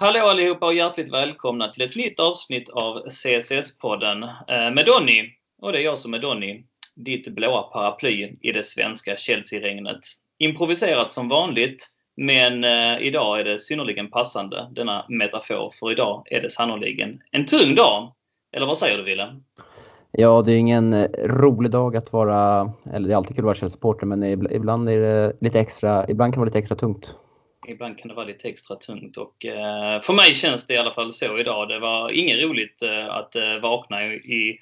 hallå allihopa och hjärtligt välkomna till ett nytt avsnitt av CSS-podden eh, med Donny. Och det är jag som är Donny, ditt blåa paraply i det svenska Chelsea-regnet. Improviserat som vanligt, men eh, idag är det synnerligen passande, denna metafor, för idag är det sannoliken en tung dag. Eller vad säger du Wille? Ja, det är ingen eh, rolig dag att vara, eller det är alltid kul att vara Chelsea-supporter, men ibland är det lite extra, ibland kan det vara lite extra tungt ibland kan det vara lite extra tungt. Och, eh, för mig känns det i alla fall så idag. Det var inget roligt eh, att eh, vakna i,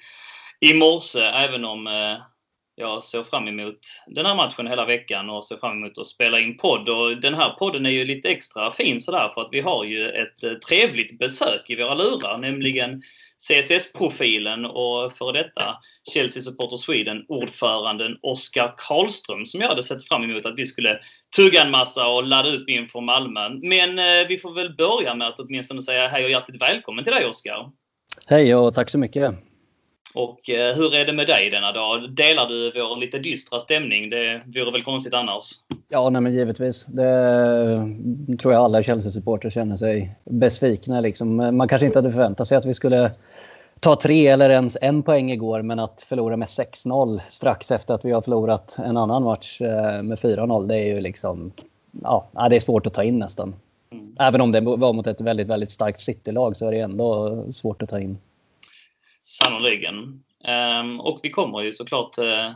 i morse, även om eh, jag såg fram emot den här matchen hela veckan och såg fram emot att spela in podd. Och den här podden är ju lite extra fin sådär för att vi har ju ett eh, trevligt besök i våra lurar, nämligen CSS-profilen och för detta Chelsea Supporter Sweden-ordföranden Oskar Karlström som jag hade sett fram emot att vi skulle tugga en massa och ladda upp inför Malmö. Men eh, vi får väl börja med att åtminstone säga hej och hjärtligt välkommen till dig Oskar. Hej och tack så mycket. Och eh, hur är det med dig denna dag? Delar du vår lite dystra stämning? Det vore väl konstigt annars? Ja, nej men givetvis. Det tror jag alla Chelsea-supportrar känner sig besvikna. Liksom. Man kanske inte hade förväntat sig att vi skulle ta tre eller ens en poäng igår, men att förlora med 6-0 strax efter att vi har förlorat en annan match eh, med 4-0, det är ju liksom... Ja, det är svårt att ta in nästan. Mm. Även om det var mot ett väldigt, väldigt starkt City-lag så är det ändå svårt att ta in. Sannoliken. Um, och vi kommer ju såklart uh,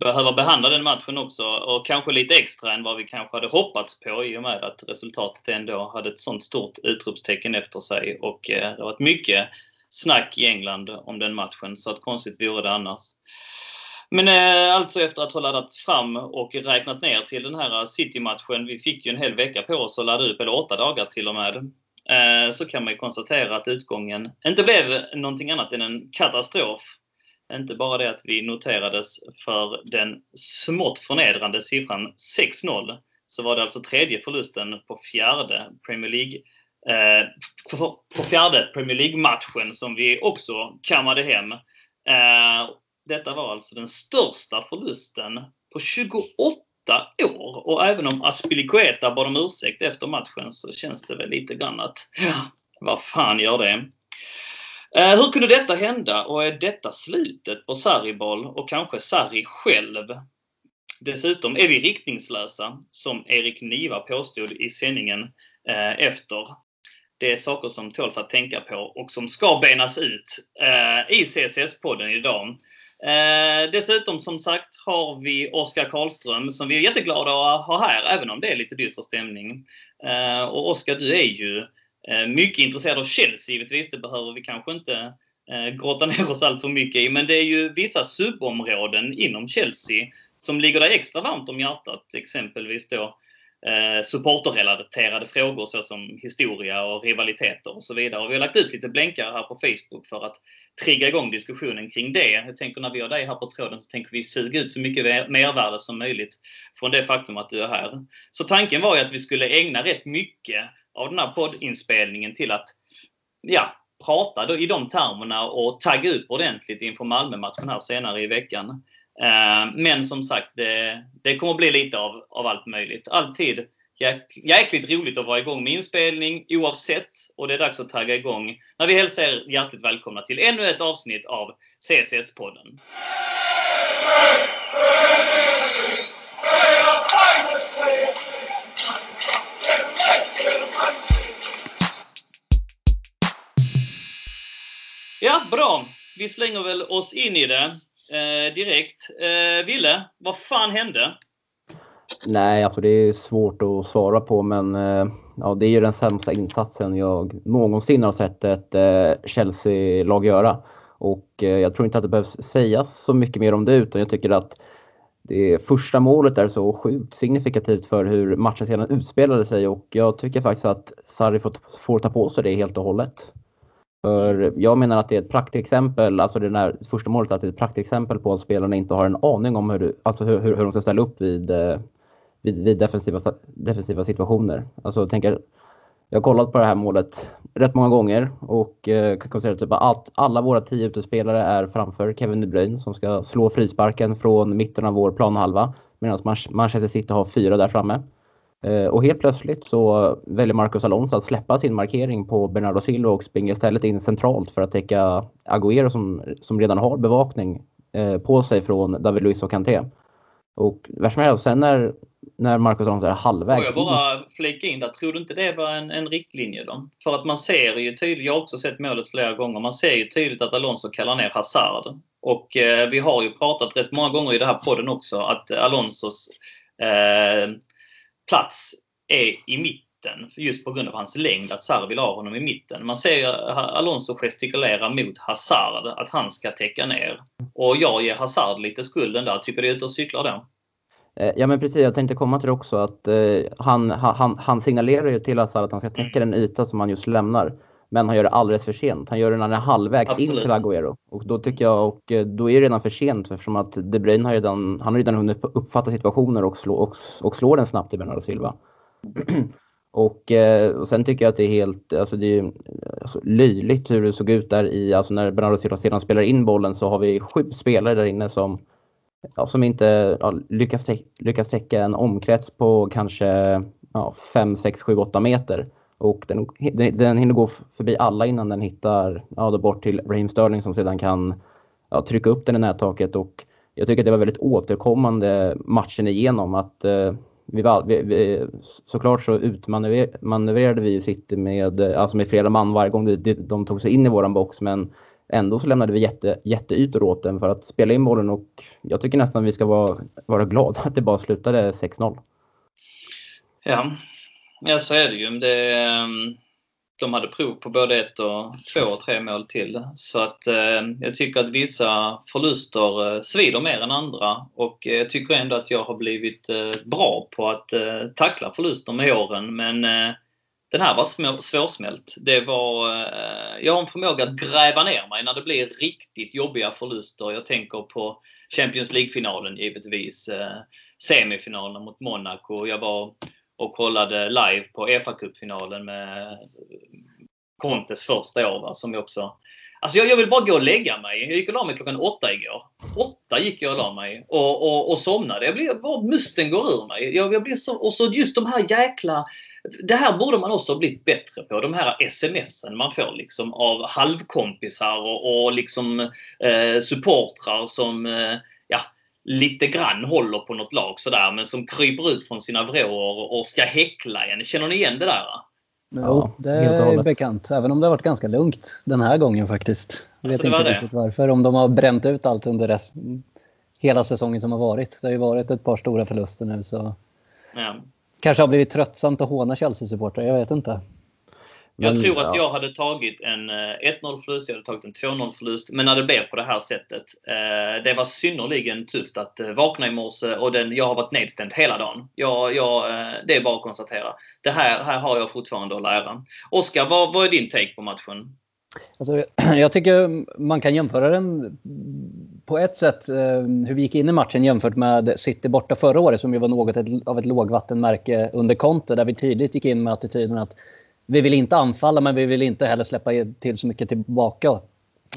behöva behandla den matchen också och kanske lite extra än vad vi kanske hade hoppats på i och med att resultatet ändå hade ett sånt stort utropstecken efter sig och uh, det har varit mycket snack i England om den matchen så att konstigt vore det annars. Men eh, alltså efter att ha laddat fram och räknat ner till den här City-matchen, vi fick ju en hel vecka på oss att ladda upp, eller åtta dagar till och med, Eh, så kan man ju konstatera att utgången inte blev någonting annat än en katastrof. Inte bara det att vi noterades för den smått förnedrande siffran 6-0, så var det alltså tredje förlusten på fjärde Premier League eh, på fjärde Premier League-matchen som vi också kammade hem. Eh, detta var alltså den största förlusten på 28 år. Och även om Aspilicueta bad om ursäkt efter matchen så känns det väl lite grann att, ja, vad fan gör det? Eh, hur kunde detta hända och är detta slutet på Sarri-boll och kanske Sarri själv? Dessutom är vi riktningslösa, som Erik Niva påstod i sändningen eh, efter det är saker som tåls att tänka på och som ska benas ut eh, i CSS-podden idag. Eh, dessutom som sagt har vi Oskar Karlström som vi är jätteglada att ha här, även om det är lite dyster stämning. Eh, och Oskar, du är ju eh, mycket intresserad av Chelsea givetvis. Det behöver vi kanske inte eh, grotta ner oss allt för mycket i. Men det är ju vissa subområden inom Chelsea som ligger dig extra varmt om hjärtat. Exempelvis då eh, supporterrelaterade frågor såsom historia och rivaliteter och så vidare. Och vi har lagt ut lite blänkare här på Facebook för att trigga igång diskussionen kring det. Jag tänker när vi har dig här på tråden så tänker vi suga ut så mycket mervärde som möjligt från det faktum att du är här. Så tanken var ju att vi skulle ägna rätt mycket av den här poddinspelningen till att ja, prata då i de termerna och tagga upp ordentligt inför Malmö-matchen här senare i veckan. Eh, men som sagt, det, det kommer bli lite av, av allt möjligt. Alltid jäk, jäkligt roligt att vara igång med inspelning oavsett. Och det är dags att tagga igång när vi hälsar er hjärtligt välkomna till ännu ett avsnitt av CSS-podden. Ja, bra. Vi slänger väl oss in i det eh, direkt. Eh, Ville, vad fan hände? Nej, alltså det är svårt att svara på men eh, ja, det är ju den sämsta insatsen jag någonsin har sett ett eh, Chelsea-lag göra. Och eh, jag tror inte att det behövs sägas så mycket mer om det utan jag tycker att det första målet är så sjukt signifikativt för hur matchen sedan utspelade sig och jag tycker faktiskt att Sarri får, får ta på sig det helt och hållet. För jag menar att det är ett praktexempel, alltså det där första målet, att det är ett praktexempel på att spelarna inte har en aning om hur, alltså hur, hur, hur de ska ställa upp vid, eh, vid, vid defensiva, defensiva situationer. Alltså jag tänker, jag har kollat på det här målet rätt många gånger och eh, kan konstatera typ att alla våra tio utespelare är framför Kevin De Bruyne som ska slå frisparken från mitten av vår planhalva medan Manchester City har fyra där framme. Eh, och helt plötsligt så väljer Marcos Alonso att släppa sin markering på Bernardo Silva och springer istället in centralt för att täcka Agüero som, som redan har bevakning eh, på sig från David Luiz och Kanté. Och värsta är sen när, när Marcus Alonso är halvvägs Får jag bara flika in där, tror du inte det var en, en riktlinje då? För att man ser ju tydligt, jag har också sett målet flera gånger, man ser ju tydligt att Alonso kallar ner Hazard. Och eh, vi har ju pratat rätt många gånger i den här podden också att Alonsos eh, plats är i mitten just på grund av hans längd, att Sarr vill ha honom i mitten. Man ser Alonso gestikulera mot Hazard, att han ska täcka ner. Och jag ger Hazard lite skulden där. Tycker du är ute och cyklar då? Eh, ja men precis, jag tänkte komma till det också att eh, han, han, han signalerar ju till Hazard att han ska täcka den yta som han just lämnar. Men han gör det alldeles för sent. Han gör det när han är halvvägs Absolut. in till Agüero. Och då tycker jag, och eh, då är det redan för sent eftersom att De Bruyne har redan, han har redan hunnit uppfatta situationer och, slå, och, och slår den snabbt till Bernardo Silva. och, eh, och sen tycker jag att det är helt, alltså det är alltså, löjligt hur det såg ut där i, alltså när Bernardo Silva sedan spelar in bollen så har vi sju spelare där inne som ja, som inte ja, lyckas, lyckas täcka en omkrets på kanske ja, 5, 6, 7, 8 meter. Och den, den hinner gå förbi alla innan den hittar ja, då bort till Raheem Sterling som sedan kan ja, trycka upp den i nättaket. Och jag tycker att det var väldigt återkommande matchen igenom. att eh, vi, var, vi, vi, Såklart så utmanövrerade vi City med, alltså med flera man varje gång de, de tog sig in i våran box. Men ändå så lämnade vi jätte, jätteytor åt den för att spela in bollen och jag tycker nästan vi ska vara, vara glada att det bara slutade 6-0. Ja, Ja, så är det ju. Det, ehm, de hade prov på både ett och två och tre mål till. Så att eh, jag tycker att vissa förluster eh, svider mer än andra och eh, jag tycker ändå att jag har blivit eh, bra på att eh, tackla förluster med åren. Men eh, den här var svårsmält. Det var, jag har en förmåga att gräva ner mig när det blir riktigt jobbiga förluster. Jag tänker på Champions League-finalen givetvis. Semifinalerna mot Monaco. Jag var och kollade live på EFA-cupfinalen med Contes första år. Va, som jag också Alltså jag, jag, vill bara gå och lägga mig. Jag gick och la mig klockan åtta igår. Åtta gick jag och la mig och, och, och somnade. Jag blir, bara musten går ur mig. Jag, jag blir så, och så just de här jäkla... Det här borde man också ha blivit bättre på. De här smsen man får liksom av halvkompisar och, och liksom eh, supportrar som eh, lite grann håller på något lag sådär men som kryper ut från sina vrår och ska häckla en. Känner ni igen det där? Jo, det är bekant. Även om det har varit ganska lugnt den här gången faktiskt. Jag vet alltså, inte riktigt det. varför. Om de har bränt ut allt under rest, hela säsongen som har varit. Det har ju varit ett par stora förluster nu så... Ja. Kanske har blivit tröttsamt att håna Chelsea-supportrar. Jag vet inte. Jag tror att jag hade tagit en 1-0 eh, förlust, jag hade tagit en 2-0 förlust. Men när det blev på det här sättet. Eh, det var synnerligen tufft att eh, vakna i morse och den, jag har varit nedstämd hela dagen. Jag, jag, det är bara att konstatera. Det här, här har jag fortfarande att lära. Oskar, vad, vad är din take på matchen? Alltså, jag tycker man kan jämföra den på ett sätt hur vi gick in i matchen jämfört med City borta förra året som ju var något av ett lågvattenmärke under Conte där vi tydligt gick in med attityden att vi vill inte anfalla men vi vill inte heller släppa till så mycket tillbaka.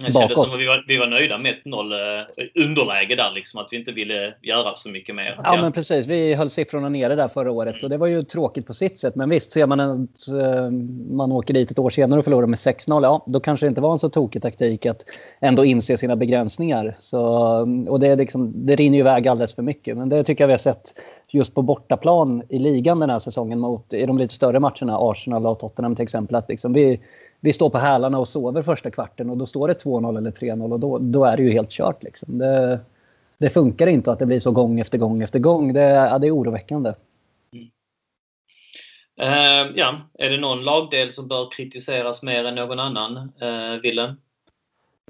Det kändes som att vi var, vi var nöjda med ett noll eh, underläge där. Liksom, att vi inte ville göra så mycket mer. Ja, men precis. Vi höll siffrorna nere där förra året. Mm. Och det var ju tråkigt på sitt sätt. Men visst, ser man att eh, man åker dit ett år senare och förlorar med 6-0. Ja, då kanske det inte var en så tokig taktik att ändå inse sina begränsningar. Så, och det, är liksom, det rinner ju iväg alldeles för mycket. Men det tycker jag vi har sett just på bortaplan i ligan den här säsongen mot i de lite större matcherna, Arsenal och Tottenham till exempel. Att liksom vi, vi står på hälarna och sover första kvarten och då står det 2-0 eller 3-0 och då, då är det ju helt kört. Liksom. Det, det funkar inte att det blir så gång efter gång efter gång. Det, ja, det är oroväckande. Mm. Uh, ja, är det någon lagdel som bör kritiseras mer än någon annan, uh, Willem?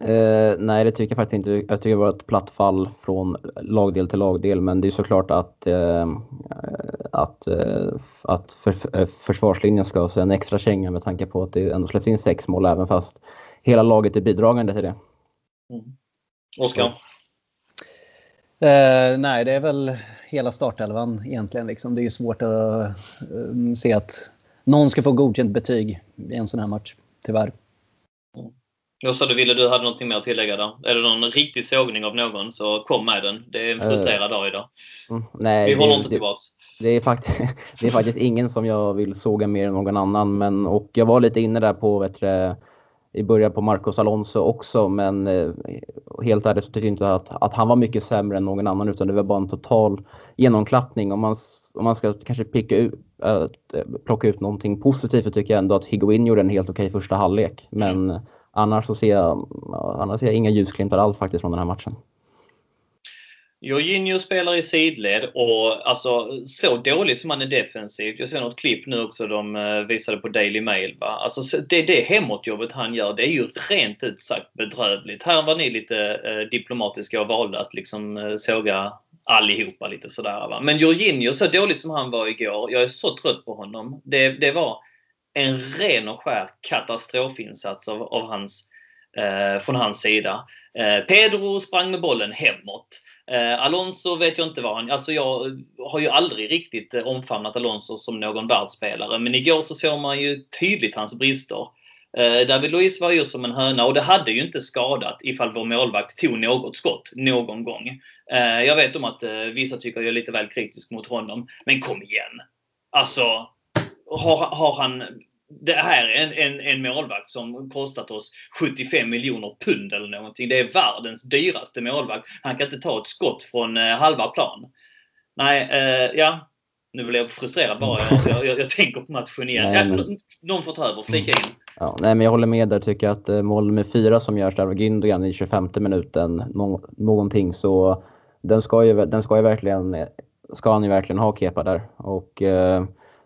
Eh, nej, det tycker jag faktiskt inte. Jag tycker det var ett platt fall från lagdel till lagdel, men det är såklart att, eh, att, eh, att för, eh, försvarslinjen ska ha en extra känga med tanke på att det ändå släpps in sex mål även fast hela laget är bidragande till det. Mm. Oskar? Eh, nej, det är väl hela startelvan egentligen. Liksom. Det är ju svårt att uh, se att någon ska få godkänt betyg i en sån här match, tyvärr. Jag sa du ville du hade något mer att tillägga där. Är det någon riktig sågning av någon så kom med den. Det är en frustrerad uh, dag idag. Mm, nej, Vi håller det, inte tillbaks. Det, är faktiskt, det är faktiskt ingen som jag vill såga mer än någon annan. Men, och jag var lite inne där på vet du, i början på Marcos Alonso också. Men eh, helt ärligt så tycker jag inte att, att han var mycket sämre än någon annan. Utan det var bara en total genomklappning. Om man, om man ska kanske picka ut, äh, plocka ut någonting positivt så tycker jag ändå att Higuain gjorde en helt okej första halvlek. Men mm annars så ser jag, annars ser jag inga ljusglimtar alls faktiskt från den här matchen. Jorginho spelar i sidled och alltså så dålig som han är defensivt. Jag ser något klipp nu också de eh, visade på Daily Mail. Va? Alltså det, det hemåtjobbet han gör, det är ju rent ut sagt bedrövligt. Här var ni lite eh, diplomatiska och valde att liksom eh, såga allihopa lite sådär. Va? Men Jorginho, så dålig som han var igår, jag är så trött på honom. Det, det var en ren och skär katastrofinsats av, av hans, eh, från hans sida. Eh, Pedro sprang med bollen hemåt. Eh, Alonso vet jag inte vad han... Alltså jag har ju aldrig riktigt eh, omfamnat Alonso som någon världsspelare. Men igår så såg man ju tydligt hans brister. Eh, David Luiz var ju som en höna och det hade ju inte skadat ifall vår målvakt tog något skott någon gång. Eh, jag vet om att eh, vissa tycker jag är lite väl kritisk mot honom. Men kom igen! Alltså, har, har han det här är en, en, en målvakt som kostat oss 75 miljoner pund eller någonting. Det är världens dyraste målvakt. Han kan inte ta ett skott från eh, halva plan. Nej, eh, ja. Nu blir jag frustrerad bara. Jag, jag, jag tänker på matchen igen. Nej, men... Någon får ta över. Flika in. Ja, nej, men jag håller med där. Tycker att eh, mål med fyra som görs där av Gündogan i 25 minuten, no någonting, så den ska ju, den ska ju verkligen, ska han ju verkligen ha Kepa där. Och eh,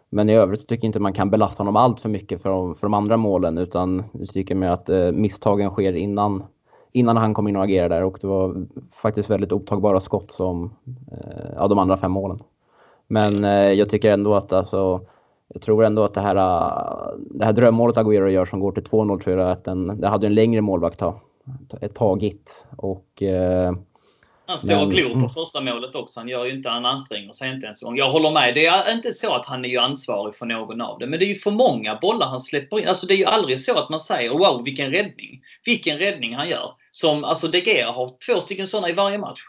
men i övrigt tycker jag inte man kan belasta honom allt för mycket för de, för de andra målen utan jag tycker mer att eh, misstagen sker innan, innan han kom in och agerade där och det var faktiskt väldigt otagbara skott som eh, av de andra fem målen. Men eh, jag tycker ändå att alltså, jag tror ändå att det här, eh, det här drömmålet Agüero gör som går till 2-0 tror jag att den, det hade en längre målvakt tagit. Och eh, han står och glor på mm. första målet också. Han gör ju inte, han anstränger sig inte ens. Jag håller med. Det är inte så att han är ju ansvarig för någon av det. Men det är ju för många bollar han släpper in. Alltså det är ju aldrig så att man säger wow vilken räddning. Vilken räddning han gör. Som, alltså De Gea har två stycken sådana i varje match.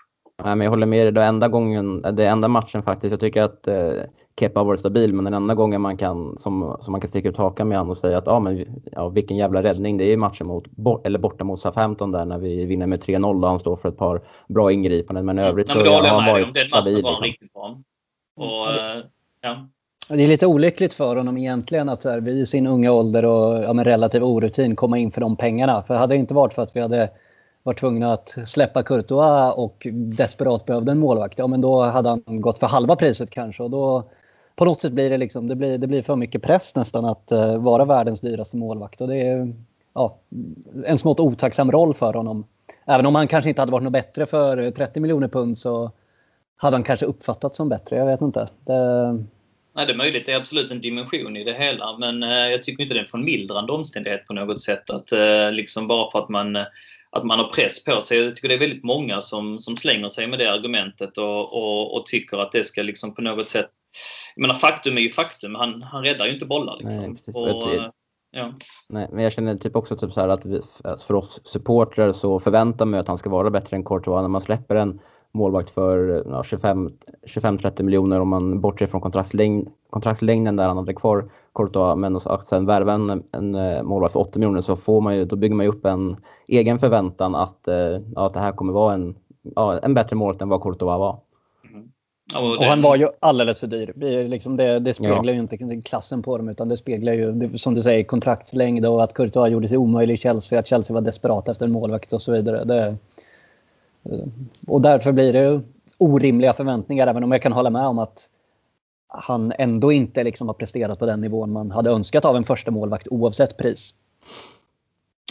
Nej, men jag håller med dig. Det enda gången, det enda matchen faktiskt. Jag tycker att eh, Kepa har varit stabil, men den enda gången man kan, som, som man kan sticka ut hakan med honom och säga att ah, men, ja, vilken jävla räddning. Det är matchen mot, eller borta mot Southampton där när vi vinner med 3-0 och han står för ett par bra ingripanden. Men i övrigt så har han varit den stabil. Var liksom. riktigt bra. Och, mm. ja. Det är lite olyckligt för honom egentligen att vid sin unga ålder och ja, med relativ orutin komma in för de pengarna. För hade det inte varit för att vi hade var tvungna att släppa Courtois och desperat behövde en målvakt, ja men då hade han gått för halva priset kanske. Och då, på något sätt blir det, liksom, det, blir, det blir för mycket press nästan att uh, vara världens dyraste målvakt. Och det är ja, en smått otacksam roll för honom. Även om han kanske inte hade varit något bättre för 30 miljoner pund så hade han kanske uppfattats som bättre. Jag vet inte. Det... Nej, det är möjligt. Det är absolut en dimension i det hela. Men eh, jag tycker inte det är en förmildrande omständighet på något sätt. Att eh, liksom bara för att man att man har press på sig. Jag tycker det är väldigt många som, som slänger sig med det argumentet och, och, och tycker att det ska liksom på något sätt... Jag menar faktum är ju faktum. Han, han räddar ju inte bollar liksom. Nej, och, ja. Nej, men jag känner typ också typ så att, vi, för oss supportrar så förväntar man att han ska vara bättre än Courtois. När man släpper en målvakt för ja, 25-30 miljoner om man bortser från kontraktslängd, kontraktslängden där han hade kvar Courtois, men att sen värva en, en eh, målvakt för 80 miljoner så får man ju, då bygger man ju upp en egen förväntan att, eh, ja, att det här kommer vara en, ja, en bättre målvakt än vad Courtois var. Mm. Och, han var ju alldeles för dyr. Liksom det, det speglar ja. ju inte klassen på dem utan det speglar ju som du säger kontraktslängd och att Courtois gjorde sig omöjlig i Chelsea, att Chelsea var desperat efter en målvakt och så vidare. Det, och därför blir det orimliga förväntningar även om jag kan hålla med om att han ändå inte liksom har presterat på den nivån man hade önskat av en första målvakt oavsett pris.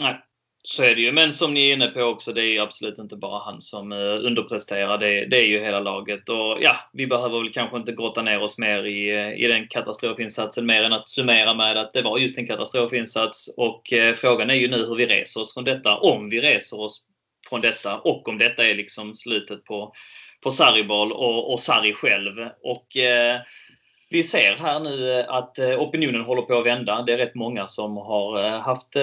Nej, så är det ju. Men som ni är inne på också, det är absolut inte bara han som eh, underpresterar. Det, det, är ju hela laget. Och ja, vi behöver väl kanske inte grotta ner oss mer i, eh, i den katastrofinsatsen mer än att summera med att det var just en katastrofinsats. Och eh, frågan är ju nu hur vi reser oss från detta. Om vi reser oss från detta och om detta är liksom slutet på, på Sarribal och, och Sarri själv. Och eh, vi ser här nu eh, att eh, opinionen håller på att vända. Det är rätt många som har eh, haft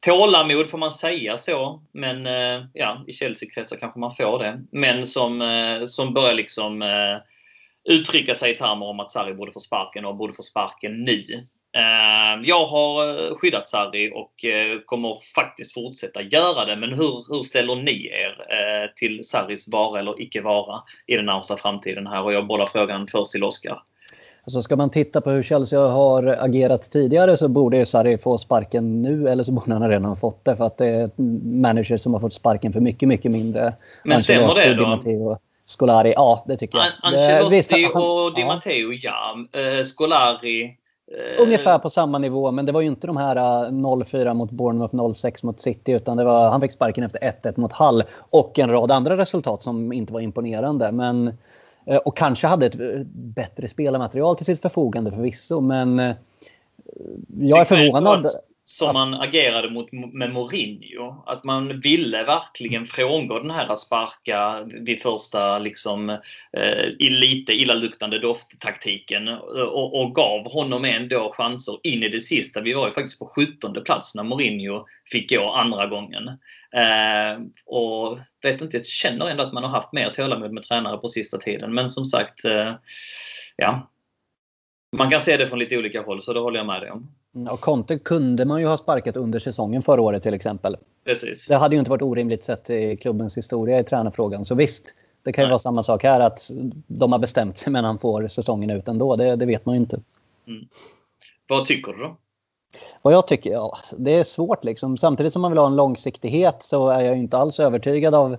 tålamod får man säga så. Men ja, i Chelsea-kretsar kanske man får det. Men som, som börjar liksom uttrycka sig i termer om att Sarri borde få sparken och borde få sparken nu. Jag har skyddat Sarri och kommer faktiskt fortsätta göra det. Men hur, hur ställer ni er till Sarris vara eller icke vara i den närmsta framtiden här? Och jag bollar frågan först till Oskar. Alltså ska man titta på hur Chelsea har agerat tidigare så borde Sarri få sparken nu eller så borde han redan ha fått det för att det är en manager som har fått sparken för mycket, mycket mindre. Men stämmer det då? Scolari, ja det tycker jag. Ancelotti Visst, han, och Di Matteo, ja. Uh, Scolari. Uh, Ungefär på samma nivå, men det var ju inte de här 0-4 eh, mot Bournemouth, 0-6 mot City, utan det var, han fick sparken efter 1-1 mot Hull och en rad andra resultat som inte var imponerande. Men Eh, och kanske hade ett eh, bättre spelarmaterial till sitt förfogande förvisso. Men eh, jag är förvånad som man agerade mot med Mourinho. Att man ville verkligen frångå den här sparka vid första liksom, eh, lite illaluktande dofttaktiken och, och gav honom ändå chanser in i det sista. Vi var ju faktiskt på 17 plats när Mourinho fick gå andra gången. Eh, och vet inte, jag känner ändå att man har haft mer tålamod med tränare på sista tiden. Men som sagt, eh, ja. Man kan se det från lite olika håll, så det håller jag med dig om. Mm, och Conte kunde man ju ha sparkat under säsongen förra året till exempel. Precis. Det hade ju inte varit orimligt sett i klubbens historia i tränarfrågan. Så visst, det kan ju Nej. vara samma sak här att de har bestämt sig men han får säsongen ut ändå. Det, det vet man ju inte. Mm. Vad tycker du då? Vad jag tycker? Ja, det är svårt liksom. Samtidigt som man vill ha en långsiktighet så är jag inte alls övertygad av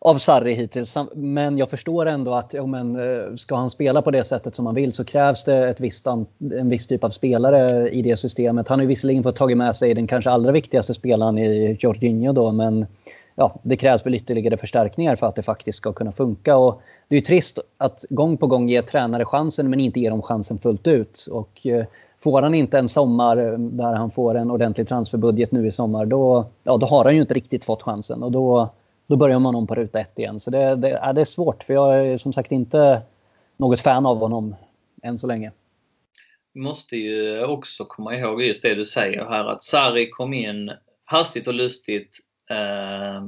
av Sarri hittills. Men jag förstår ändå att ja, men, eh, ska han spela på det sättet som han vill så krävs det ett visst, en viss typ av spelare i det systemet. Han har ju visserligen fått tagit med sig den kanske allra viktigaste spelaren i Jorginho då, men ja, det krävs väl ytterligare förstärkningar för att det faktiskt ska kunna funka. Och det är ju trist att gång på gång ge tränare chansen men inte ge dem chansen fullt ut. Och eh, får han inte en sommar eh, där han får en ordentlig transferbudget nu i sommar, då, ja, då har han ju inte riktigt fått chansen. Och då, då börjar man om på ruta ett igen. Så det, det, är, det är svårt för jag är som sagt inte något fan av honom än så länge. Vi måste ju också komma ihåg just det du säger här att Sarri kom in hastigt och lustigt eh,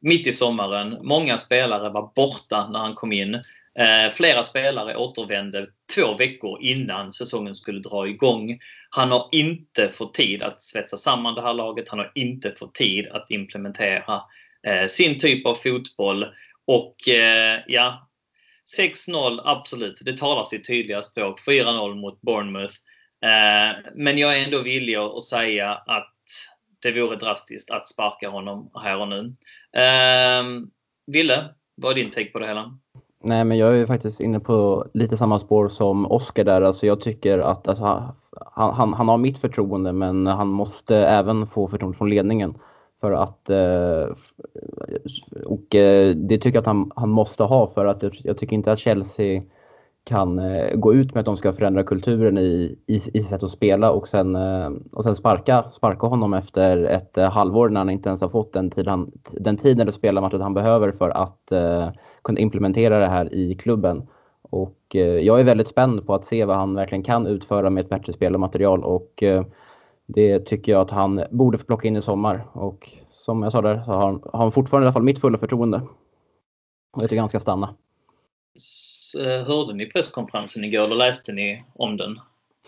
mitt i sommaren. Många spelare var borta när han kom in. Eh, flera spelare återvände två veckor innan säsongen skulle dra igång. Han har inte fått tid att svetsa samman det här laget. Han har inte fått tid att implementera Eh, sin typ av fotboll. Och eh, ja, 6-0 absolut, det talar sitt tydliga språk. 4-0 mot Bournemouth. Eh, men jag är ändå villig att säga att det vore drastiskt att sparka honom här och nu. Ehm, Ville, vad är din take på det hela? Nej, men jag är faktiskt inne på lite samma spår som Oskar där. Alltså jag tycker att alltså, han, han, han har mitt förtroende, men han måste även få förtroende från ledningen. För att, eh, och eh, det tycker jag att han, han måste ha för att jag tycker inte att Chelsea kan eh, gå ut med att de ska förändra kulturen i, i, i sätt att spela och sen, och sen sparka, sparka honom efter ett halvår när han inte ens har fått den, tid han, den tiden eller spelarmatchen han behöver för att uh, kunna implementera det här i klubben. Och uh, jag är väldigt spänd på att se vad han verkligen kan utföra med ett bättre spelarmaterial och uh, det tycker jag att han borde få plocka in i sommar och som jag sa där så har han, har han fortfarande i alla fall mitt fulla förtroende. Och jag tycker han ska stanna. Eh, hörde ni presskonferensen igår eller läste ni om den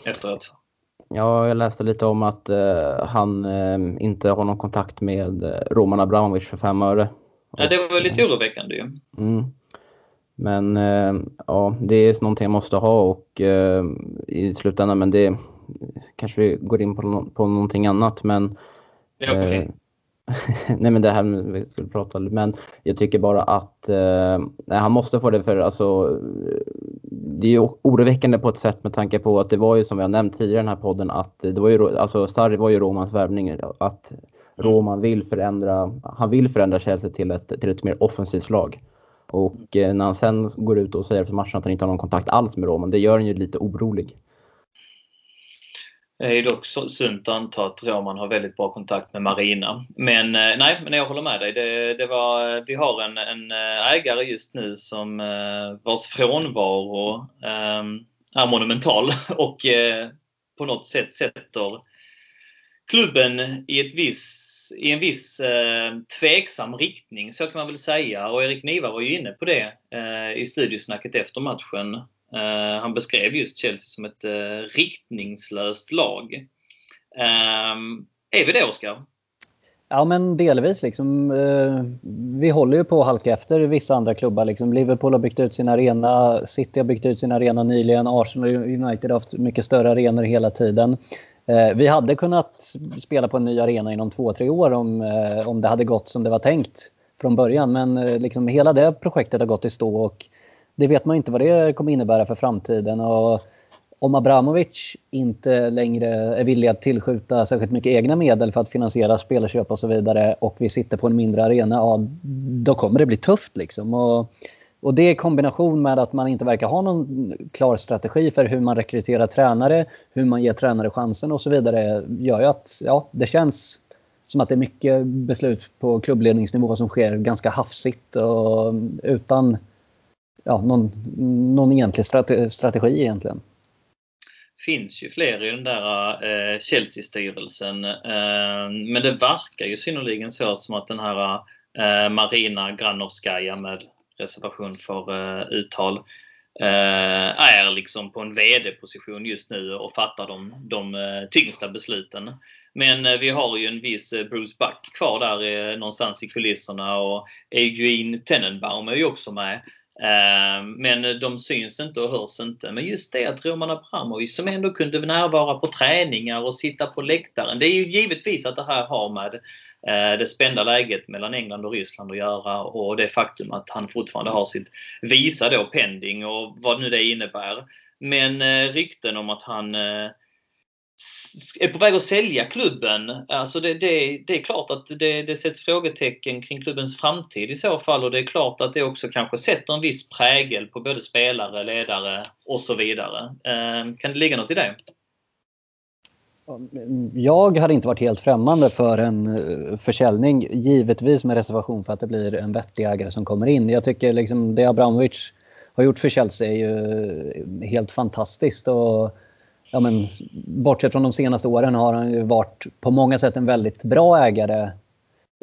efteråt? Ja, jag läste lite om att uh, han uh, inte har någon kontakt med Roman Abramovic för fem öre. Ja, det var lite oroväckande ju. Mm. Men uh, ja, det är någonting jag måste ha och i slutändan, men det, kanske vi går in på, på någonting annat men ja, okay. eh, Nej men det här vi skulle prata men jag tycker bara att eh, han måste få det för alltså det är ju oroväckande på ett sätt med tanke på att det var ju som vi har nämnt tidigare i den här podden att det var ju alltså Sarri var ju Romans värvning att mm. Roman vill förändra, han vill förändra Chelsea till ett, till ett mer offensivt lag. Och eh, när han sen går ut och säger efter matchen att han inte har någon kontakt alls med Roman, det gör han ju lite orolig. Det är dock sunt att anta att Roman har väldigt bra kontakt med Marina. Men eh, nej, men jag håller med dig. Det, det var, vi har en, en eh, ägare just nu som vars frånvaro ehm, är monumental och på något sätt sätter klubben i, ett viss, i en viss eh, tveksam riktning, så kan man väl säga. Och Erik Niva var ju inne på det eh, i studiosnacket efter matchen. Eh, han beskrev just Chelsea som ett eh, riktningslöst lag. Eh, är vi det, Oskar? Ja, men delvis. Liksom, eh, vi håller ju på att halka efter vissa andra klubbar. Liksom. Liverpool har byggt ut sin arena, City har byggt ut sin arena nyligen, Arsenal och United har haft mycket större arenor hela tiden. Eh, vi hade kunnat spela på en ny arena inom två, tre år om, eh, om det hade gått som det var tänkt från början. Men eh, liksom, hela det projektet har gått i stå och det vet man inte vad det kommer innebära för framtiden. Och om Abramovic inte längre är villig att tillskjuta särskilt mycket egna medel för att finansiera spelarköp och så vidare och vi sitter på en mindre arena, ja, då kommer det bli tufft. Liksom. Och, och det i kombination med att man inte verkar ha någon klar strategi för hur man rekryterar tränare, hur man ger tränare chansen och så vidare gör ju att ja, det känns som att det är mycket beslut på klubbledningsnivå som sker ganska hafsigt och utan ja, någon, någon egentlig strategi egentligen finns ju fler i den där eh, Chelsea-styrelsen. Eh, men det verkar ju synnerligen så som att den här eh, Marina Granovskaja med reservation för eh, uttal eh, är liksom på en VD-position just nu och fattar de, de eh, tyngsta besluten. Men eh, vi har ju en viss eh, Bruce Buck kvar där eh, någonstans i kulisserna och Adrian Tenenbaum är ju också med. Eh, men de syns inte och hörs inte. Men just det att Roman Abramovic som ändå kunde närvara på träningar och sitta på läktaren. Det är ju givetvis att det här har med eh, det spända läget mellan England och Ryssland att göra och det faktum att han fortfarande har sitt visa då pending och vad nu det innebär. Men eh, rykten om att han är på väg att sälja klubben. Alltså det, det, det är klart att det, det sätts frågetecken kring klubbens framtid i så fall och det är klart att det också kanske sätter en viss prägel på både spelare, ledare och så vidare. Eh, kan det ligga något i det? Jag hade inte varit helt främmande för en eh, försäljning, givetvis med reservation för att det blir en vettig ägare som kommer in. Jag tycker liksom det Abramovic har gjort för Chelsea är ju eh, helt fantastiskt. Och ja, men, bortsett från de senaste åren har han ju varit på många sätt en väldigt bra ägare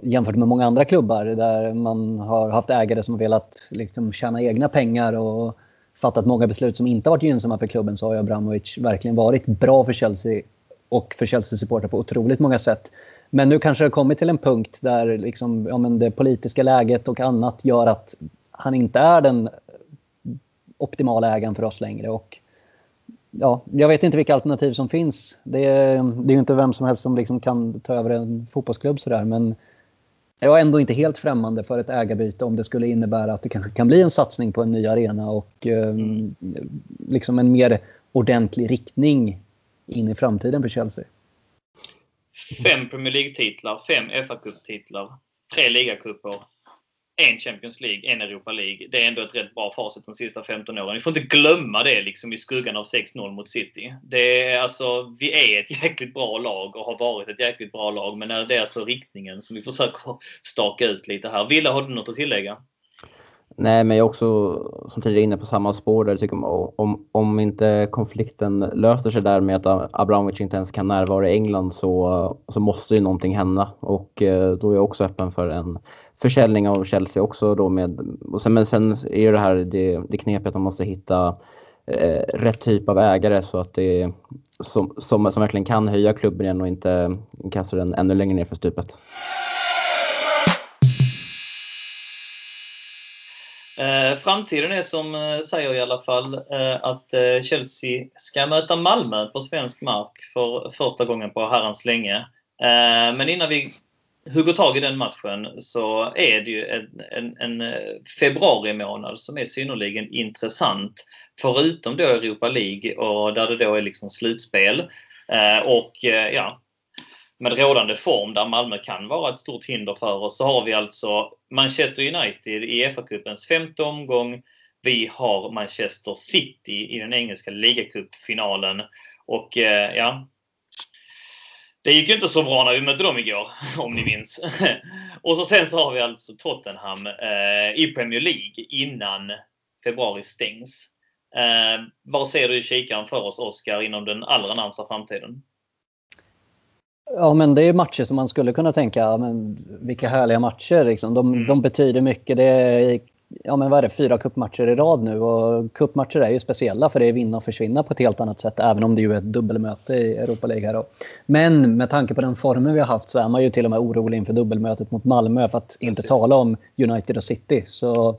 jämfört med många andra klubbar där man har haft ägare som har velat liksom, tjäna egna pengar och fattat många beslut som inte varit gynnsamma för klubben så har Abramovic verkligen varit bra för Chelsea och för Chelsea-supportrar på otroligt många sätt. Men nu kanske det har kommit till en punkt där liksom, ja, men det politiska läget och annat gör att han inte är den optimala ägaren för oss längre. Och ja, jag vet inte vilka alternativ som finns. Det är, det är inte vem som helst som liksom kan ta över en fotbollsklubb sådär. Men jag är ändå inte helt främmande för ett ägarbyte om det skulle innebära att det kanske kan bli en satsning på en ny arena och mm. liksom en mer ordentlig riktning in i framtiden för Chelsea. Fem Premier League-titlar, fem fa Cup-titlar, tre ligacuper en Champions League, en Europa League. Det är ändå ett rätt bra facit de sista 15 åren. Vi får inte glömma det liksom i skuggan av 6-0 mot City. Det är alltså, vi är ett jäkligt bra lag och har varit ett jäkligt bra lag. Men det är alltså riktningen som vi försöker staka ut lite här. Ville, har du något att tillägga? Nej, men jag är också som tidigare inne på samma spår där. Tycker om, om inte konflikten löser sig där med att Abramovic inte ens kan närvara i England så, så måste ju någonting hända och eh, då är jag också öppen för en försäljning av Chelsea också då med, och sen, men sen är det här det, det knepet att man måste hitta eh, rätt typ av ägare så att det som, som, som verkligen kan höja klubben igen och inte kasta den ännu längre ner för stupet. Eh, framtiden är som eh, säger i alla fall eh, att eh, Chelsea ska möta Malmö på svensk mark för första gången på herrans länge. Eh, men innan vi hugger tag i den matchen så är det ju en, en, en februari månad som är synnerligen intressant. Förutom då Europa League och där det då är liksom slutspel. Eh, och eh, ja, med rådande form där Malmö kan vara ett stort hinder för oss så har vi alltså Manchester United i FA-cupens femte omgång. Vi har Manchester City i den engelska ligacupfinalen. Och eh, ja, det gick ju inte så bra när vi mötte dem igår, om ni minns. och så sen så har vi alltså Tottenham eh, i Premier League innan februari stängs. Eh, vad ser du i kikaren för oss, Oskar, inom den allra närmsta framtiden? Ja, men det är matcher som man skulle kunna tänka, men vilka härliga matcher. Liksom. De, mm. de betyder mycket. Det är, ja, men vad är det, fyra kuppmatcher i rad nu och kuppmatcher är ju speciella för det är vinna och försvinna på ett helt annat sätt, även om det ju är ett dubbelmöte i Europa League här då. Men med tanke på den formen vi har haft så är man ju till och med orolig inför dubbelmötet mot Malmö, för att Precis. inte tala om United och City. Så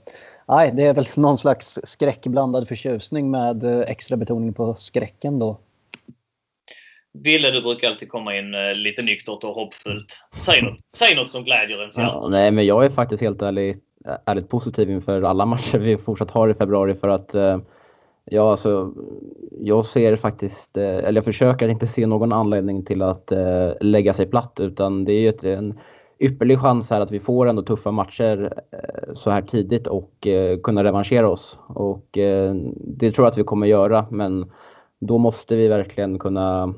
nej, det är väl någon slags skräckblandad förtjusning med extra betoning på skräcken då. Ville, du brukar alltid komma in eh, lite nyktert och hoppfullt. Säg något, säg något som glädjer ens hjärta. Ja, nej, men jag är faktiskt helt ärligt, ärligt positiv inför alla matcher vi fortsatt har i februari för att eh, Ja, alltså, jag ser faktiskt, eh, eller jag försöker att inte se någon anledning till att eh, lägga sig platt utan det är ju ett, en ypperlig chans här att vi får ändå tuffa matcher så här tidigt och kunna revanschera oss. Och det tror jag att vi kommer göra men då måste vi verkligen kunna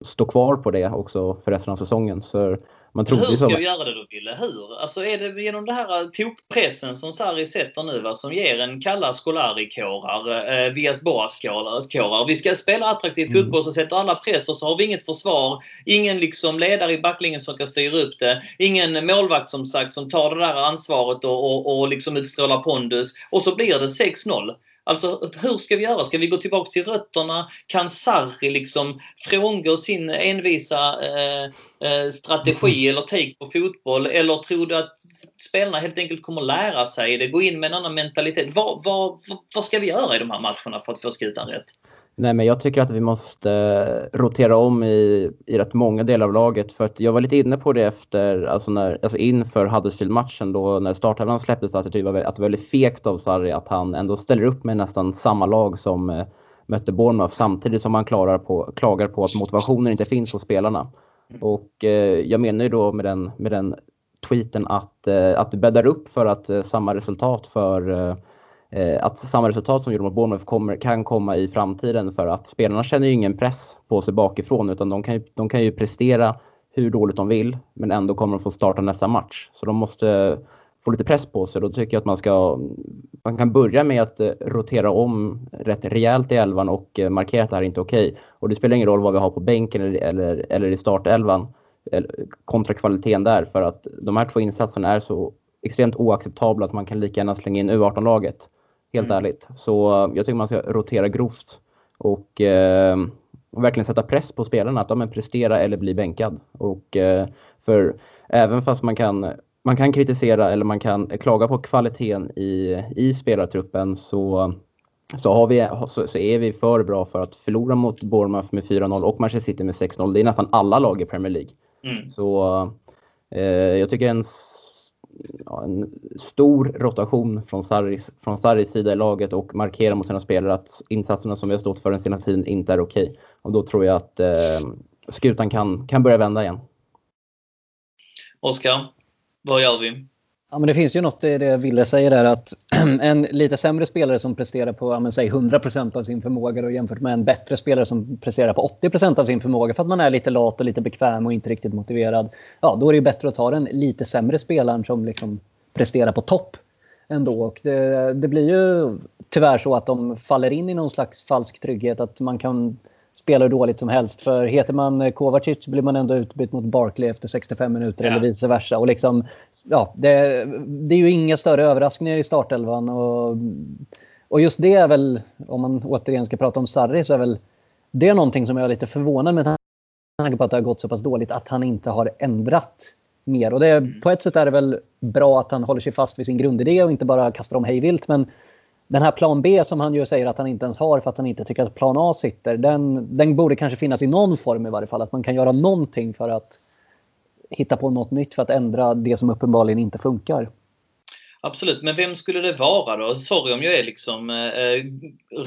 stå kvar på det också för resten av säsongen. Så man hur ska vi göra det då, Wille? Hur? Alltså är det genom den här tokpressen som Sarri sätter nu, va, som ger en kalla Scolari-kårar, eh, Vias Boas-kårar. Vi ska spela attraktiv mm. fotboll så sätter alla press och så har vi inget försvar. Ingen liksom ledare i backlinjen som kan styra upp det. Ingen målvakt som sagt som tar det där ansvaret och, och, och liksom utstrålar pondus. Och så blir det 6-0. Alltså hur ska vi göra? Ska vi gå tillbaks till rötterna? Kan Sarri liksom frångå sin envisa eh, eh, strategi mm. eller take på fotboll? Eller tror du att spelarna helt enkelt kommer lära sig det, gå in med en annan mentalitet? Vad, vad, vad ska vi göra i de här matcherna för att få skutan rätt? Nej, men jag tycker att vi måste eh, rotera om i, i rätt många delar av laget. För att jag var lite inne på det efter, alltså, när, alltså inför Huddersfield-matchen då när startelvan släpptes att det var, att det var väldigt fegt av Sarri att han ändå ställer upp med nästan samma lag som eh, mötte Bournemouth samtidigt som han klarar på, klagar på att motivationen inte finns hos spelarna. Och eh, jag menar ju då med den, med den tweeten att, eh, att det bäddar upp för att eh, samma resultat för Eh, Eh, att samma resultat som gjorde mot Bournemouth kommer, kan komma i framtiden för att spelarna känner ju ingen press på sig bakifrån utan de kan ju, de kan ju prestera hur dåligt de vill men ändå kommer de få starta nästa match. Så de måste eh, få lite press på sig. Då tycker jag att man ska man kan börja med att eh, rotera om rätt rejält i elvan och markera att det här är inte okej. Okay. Och det spelar ingen roll vad vi har på bänken eller, eller, eller i startelvan kontra kvaliteten där för att de här två insatserna är så extremt oacceptabla att man kan lika gärna slänga in U18-laget. Helt mm. ärligt. Så jag tycker man ska rotera grovt och, eh, verkligen sätta press på spelarna att de prestera eller bli bänkad. Och, eh, för även fast man kan, man kan kritisera eller man kan klaga på kvaliteten i, i spelartruppen så så, har vi, så, så, är vi för bra för att förlora mot Bournemouth med 4-0 och Manchester City med 6-0. Det är nästan alla lag i Premier League. Mm. Så eh, jag tycker en ja, en stor rotation från Sarris, från Sarris sida i laget och markera mot sina spelare att insatserna som vi har stått för den senaste tiden inte är okej. Okay. Och då tror jag att eh, skutan kan, kan börja vända igen. Oskar, vad gör vi? Ja, men det finns ju något i det Ville säger där att en lite sämre spelare som presterar på ja, säg 100% av sin förmåga då, jämfört med en bättre spelare som presterar på 80% av sin förmåga för att man är lite lat och lite bekväm och inte riktigt motiverad. Ja, då är det ju bättre att ta den lite sämre spelaren som liksom presterar på topp ändå. Och det, det blir ju tyvärr så att de faller in i någon slags falsk trygghet att man kan spela hur dåligt som helst. För heter man Kovacic blir man ändå utbytt mot Barkley efter 65 minuter ja. eller vice versa. Och liksom, ja, det, det är ju inga större överraskningar i startelvan. Och, och just det är väl, om man återigen ska prata om Sarri, så är väl det någonting som jag är lite förvånad med tanke på att det har gått så pass dåligt, att han inte har ändrat mer. Och det, mm. på ett sätt är det väl bra att han håller sig fast vid sin grundidé och inte bara kastar om hejvilt. Men den här plan B som han ju säger att han inte ens har för att han inte tycker att plan A sitter. Den, den borde kanske finnas i någon form i varje fall. Att man kan göra någonting för att hitta på något nytt för att ändra det som uppenbarligen inte funkar. Absolut, men vem skulle det vara då? Sorry om jag är liksom eh,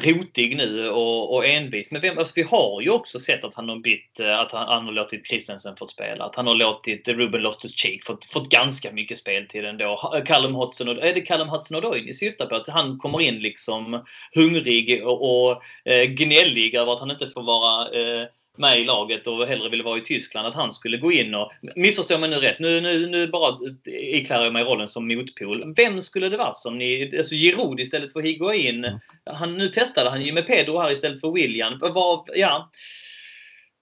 rotig nu och, och envis. Men vem, alltså vi har ju också sett att han har bytt, eh, att han, han har låtit Christensen fått spela. Att han har låtit Ruben Loftus-Cheek fått, fått ganska mycket speltid ändå. Callum Hudson, är det Callum Hudson-Odoi ni syftar på? Att han kommer in liksom hungrig och, och eh, gnällig över att han inte får vara eh, med i laget och hellre ville vara i Tyskland, att han skulle gå in och... Missförstå mig nu rätt, nu, nu, nu bara iklär jag mig rollen som motpol. Vem skulle det vara som ni... Alltså Giroud istället för Higuain. Han, nu testade han ju med Pedro här istället för William. Var, ja.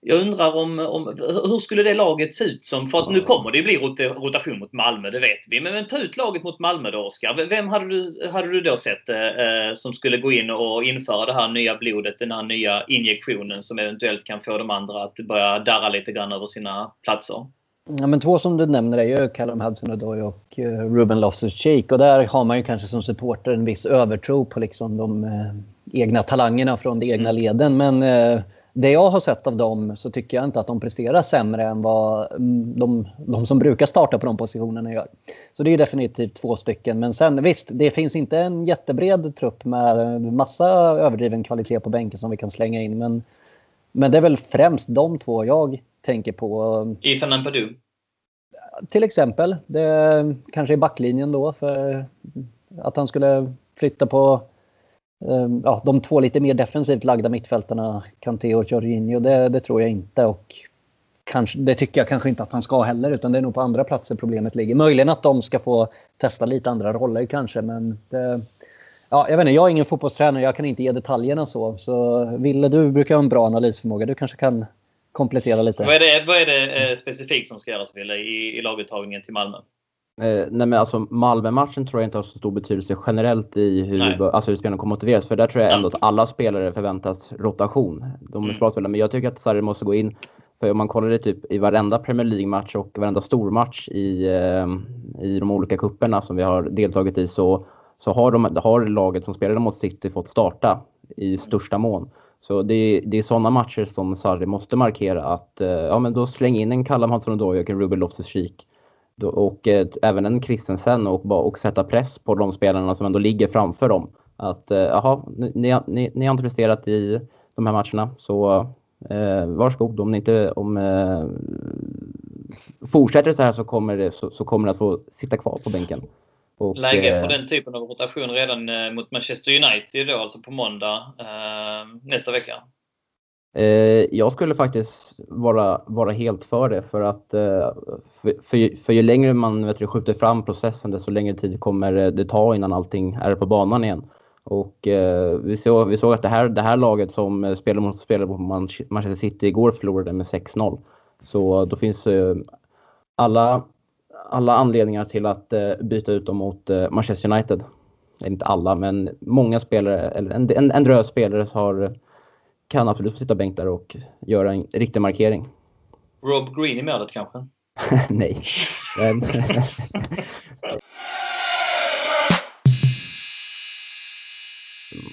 Jag undrar om, om hur skulle det laget se ut som? För att nu kommer det bli rotation mot Malmö, det vet vi. Men, men ta ut laget mot Malmö då, Oskar. Vem hade du, hade du då sett eh, som skulle gå in och införa det här nya blodet, den här nya injektionen som eventuellt kan få de andra att börja darra lite grann över sina platser? Ja, men två som du nämner är ju Callum Hudson-Odoi och uh, Ruben Loftus-Cheek. Och där har man ju kanske som supporter en viss övertro på liksom de uh, egna talangerna från de egna mm. leden. Men uh, det jag har sett av dem så tycker jag inte att de presterar sämre än vad mm, de, de, som brukar starta på de positionerna gör. Så det är definitivt två stycken. Men sen visst, det finns inte en jättebred trupp med massa överdriven kvalitet på bänken som vi kan slänga in. Men, men det är väl främst de två jag tänker på. Ethan Ampadu? Till exempel. Det kanske är backlinjen då för att han skulle flytta på Ehm, ja, de två lite mer defensivt lagda mittfältarna, Kanté och Jorginho, det, det, tror jag inte. Och kanske, det tycker jag kanske inte att han ska heller, utan det är nog på andra platser problemet ligger. Möjligen att de ska få testa lite andra roller kanske, men det, ja, jag vet inte, jag är ingen fotbollstränare, jag kan inte ge detaljerna så. Så Ville, du brukar ha en bra analysförmåga, du kanske kan komplettera lite. Vad är det, vad är det eh, specifikt som ska göras, Ville, i, i laguttagningen till Malmö? Eh, nej men alltså Malmö-matchen tror jag inte har så stor betydelse generellt i hur, alltså hur spelarna kommer motiveras. För där tror jag ändå att alla spelare förväntas rotation. De är mm. spelare, men jag tycker att Sarri måste gå in. För om man kollar det typ i varenda Premier League-match och varenda stormatch i, eh, i de olika kupperna som vi har deltagit i så, så har, de, har laget som spelade mot City fått starta i största mån. Så det, det är sådana matcher som Sarri måste markera att eh, ja, men då släng in en Callum Hudson-Odoi och en Ruben Loftus-Cheek och eh, även en Christensen och, och sätta press på de spelarna som ändå ligger framför dem. Att eh, jaha, ni, ni, ni har inte presterat i de här matcherna så eh, varsågod. Om ni inte om, eh, fortsätter så här så kommer, det, så, så kommer det att få sitta kvar på bänken. Och, Läge för eh, den typen av rotation redan eh, mot Manchester United då, alltså på måndag eh, nästa vecka. Eh, jag skulle faktiskt vara, vara helt för det för att eh, för, för, för ju längre man vet du, skjuter fram processen desto längre tid kommer eh, det ta innan allting är på banan igen. Och eh, vi, såg, vi såg att det här, det här laget som eh, spelade mot, spelade på Manchester City igår förlorade med 6-0. Så då finns eh, alla, alla anledningar till att byta ut dem mot Manchester United. Inte alla, men många spelare, eller en, en, en drös spelare har kan absolut få sitta där och göra en riktig markering. Rob Green i målet kanske? Nej.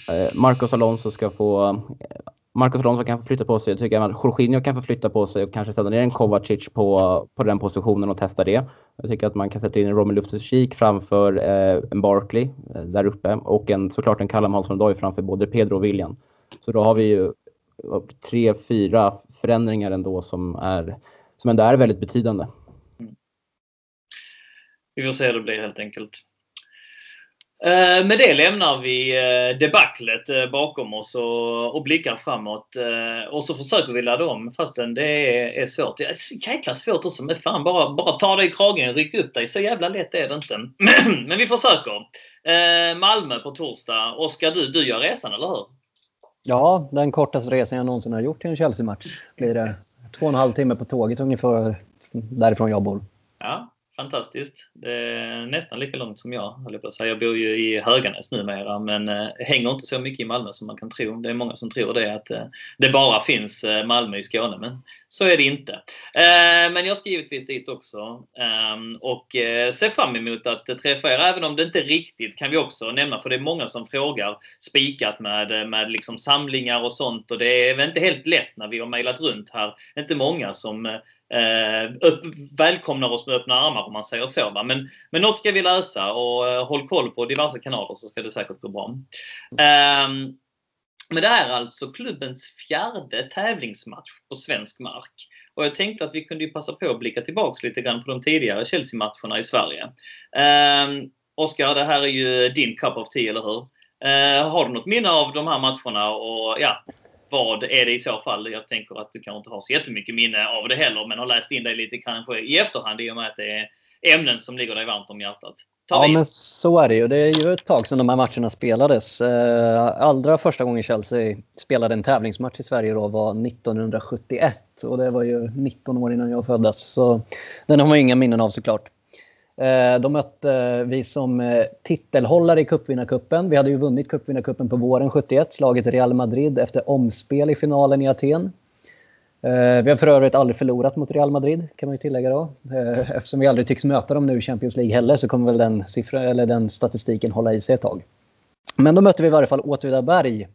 Eh, Marcos Alonso ska få Marcos Alonso kan få flytta på sig. Jag tycker att Jorginho kan få flytta på sig och kanske ställa ner en Kovacic på, på den positionen och testa det. Jag tycker att man kan sätta in en Romelu Loftus-Cheek framför eh, en Barkley eh, där uppe och en, såklart en Callum Hudson-Odoi framför både Pedro och William. Så då har vi ju tre, fyra förändringar ändå som, är, som ändå är väldigt betydande. Mm. Vi får se hur det blir helt enkelt. Eh, med det lämnar vi eh, debaclet eh, bakom oss och, blickar framåt. Och så försöker vi ladda om fastän det är, svårt. Det är så jäkla svårt också. Men fan, bara, bara ta dig i kragen, ryck upp dig. Så jävla lätt är det inte. Men vi försöker. Malmö på torsdag. Oskar, du, du gör resan, eller hur? Ja, den kortaste resan jag någonsin har gjort till en Chelsea-match blir det. Två och en halv timme på tåget ungefär därifrån jag bor. Ja, fantastiskt. Det är nästan lika långt som jag, höll jag på att säga. Jag bor ju i Höganäs numera, men eh, hänger inte så mycket i Malmö som man kan tro. Det är många som tror det, att eh, det bara finns eh, Malmö i Skåne, men så är det inte. Eh, men jag ska givetvis dit också ehm, och eh, ser fram emot att träffa er, även om det inte riktigt, kan vi också nämna, för det är många som frågar, spikat med, eh, med liksom samlingar och sånt och det är väl inte helt lätt när vi har mejlat runt här. Inte många som eh, eh, upp, välkomnar oss med öppna armar om man säger så. Va? Men, men något ska vi lösa och eh, håll koll på diverse kanaler så ska det säkert gå bra. Eh, men det är alltså klubbens fjärde tävlingsmatch på svensk mark. Och jag tänkte att vi kunde passa på att blicka tillbaks lite grann på de tidigare Chelsea-matcherna i Sverige. Eh, Oskar, det här är ju din cup of tea, eller hur? Eh, har du något minne av de här matcherna och ja, vad är det i så fall? Jag tänker att du kanske inte har så jättemycket minne av det heller, men har läst in dig lite kanske i efterhand i och med att det är ämnen som ligger dig varmt om hjärtat. ja, men så är det ju. Det är ju ett tag sedan de här matcherna spelades. Eh, allra första gången Chelsea spelade en tävlingsmatch i Sverige då var 1971 och det var ju 19 år innan jag föddes. Så den har man inga minnen av såklart. Eh, De mötte vi som eh, titelhållare i cupvinnarcupen. Vi hade ju vunnit cupvinnarcupen på våren 71, slagit Real Madrid efter omspel i finalen i Aten. Eh, vi har för övrigt aldrig förlorat mot Real Madrid kan man ju tillägga då. Eftersom vi aldrig tycks möta dem nu i Champions League heller så kommer väl den, siffra, eller den statistiken hålla i sig ett tag. Men då mötte vi i varje fall Åtvidaberg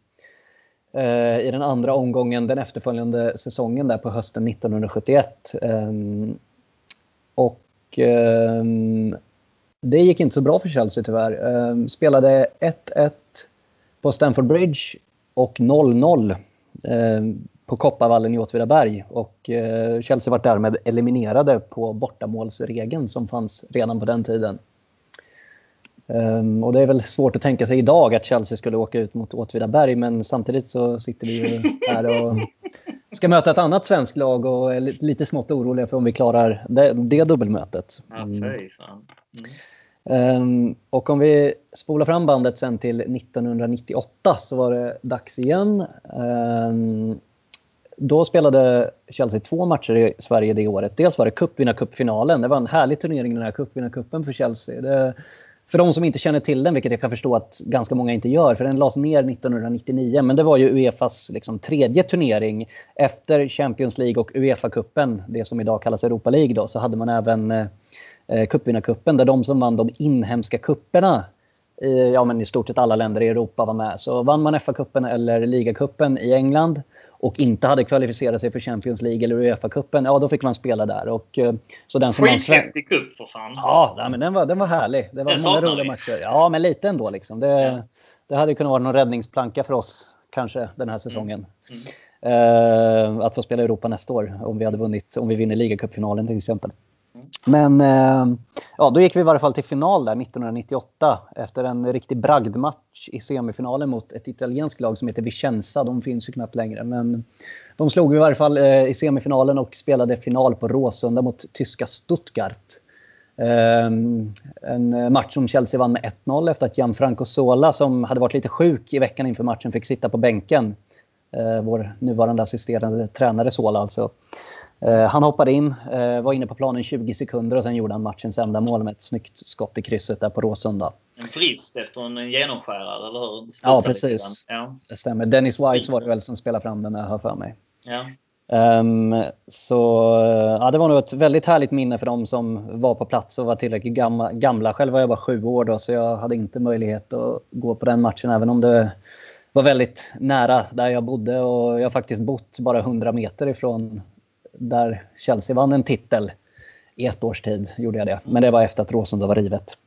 i den andra omgången den efterföljande säsongen där på hösten 1971. Ehm, och Ehm, det gick inte så bra för Chelsea tyvärr. Ehm, spelade 1-1 på Stamford Bridge och 0-0 ehm, på Kopparvallen i Åtvidaberg. Och eh, Chelsea var därmed eliminerade på bortamålsregeln som fanns redan på den tiden. Um, och det är väl svårt att tänka sig idag att Chelsea skulle åka ut mot Åtvidaberg men samtidigt så sitter vi ju här och ska möta ett annat svenskt lag och är lite smått oroliga för om vi klarar det, det dubbelmötet. Mm. Um, och om vi spolar fram bandet sen till 1998 så var det dags igen. Um, då spelade Chelsea två matcher i Sverige det året. Dels var det cupvinnarcupfinalen. Det var en härlig turnering den här cupvinnarcupen för Chelsea. Det, för de som inte känner till den, vilket jag kan förstå att ganska många inte gör, för den lades ner 1999. Men det var ju Uefas liksom, tredje turnering. Efter Champions League och Uefa-cupen, det som idag kallas Europa League, då, så hade man även eh, eh cupvinnarcupen där de som vann de inhemska kupperna i, eh, ja, men i stort sett alla länder i Europa var med. Så vann man FA-cupen eller ligacupen i England och inte hade kvalificerat sig för Champions League eller Uefa-cupen, ja då fick man spela där. Och, eh, så den som Skithäftig cup för fan! Ja, men den var, den var härlig. Det var den många roliga vi. matcher. Ja, men lite ändå. Liksom. Det, ja. det hade kunnat vara någon räddningsplanka för oss kanske den här säsongen. Mm. Mm. Uh, att få spela Europa nästa år om vi hade vunnit, om vi vinner ligacupfinalen till exempel. Men eh, ja, då gick vi i varje fall till final där 1998 efter en riktig bragdmatch i semifinalen mot ett italienskt lag som heter Vicenza. De finns ju knappt längre. Men de slog vi i varje fall eh, i semifinalen och spelade final på Råsunda mot tyska Stuttgart. Ehm, en match som Chelsea vann med 1-0 efter att Gianfranco Sola som hade varit lite sjuk i veckan inför matchen fick sitta på bänken. Eh, vår nuvarande assisterande tränare Sola alltså. Eh, han hoppade in, eh, var inne på planen 20 sekunder och sen gjorde han matchens enda mål med ett snyggt skott i krysset där på Råsunda. En frist efter en genomskärare, eller hur? Ja, precis. Ja. Det stämmer. Dennis Wise var det väl som spelade fram den, jag har för mig. Ja. Um, så ja, det var nog ett väldigt härligt minne för dem som var på plats och var tillräckligt gamla. gamla. Själv var jag bara sju år då, så jag hade inte möjlighet att gå på den matchen, även om det var väldigt nära där jag bodde. Och jag har faktiskt bott bara 100 meter ifrån där Chelsea vann en titel i ett års tid. Gjorde jag det. Men det var efter att Råsunda var rivet.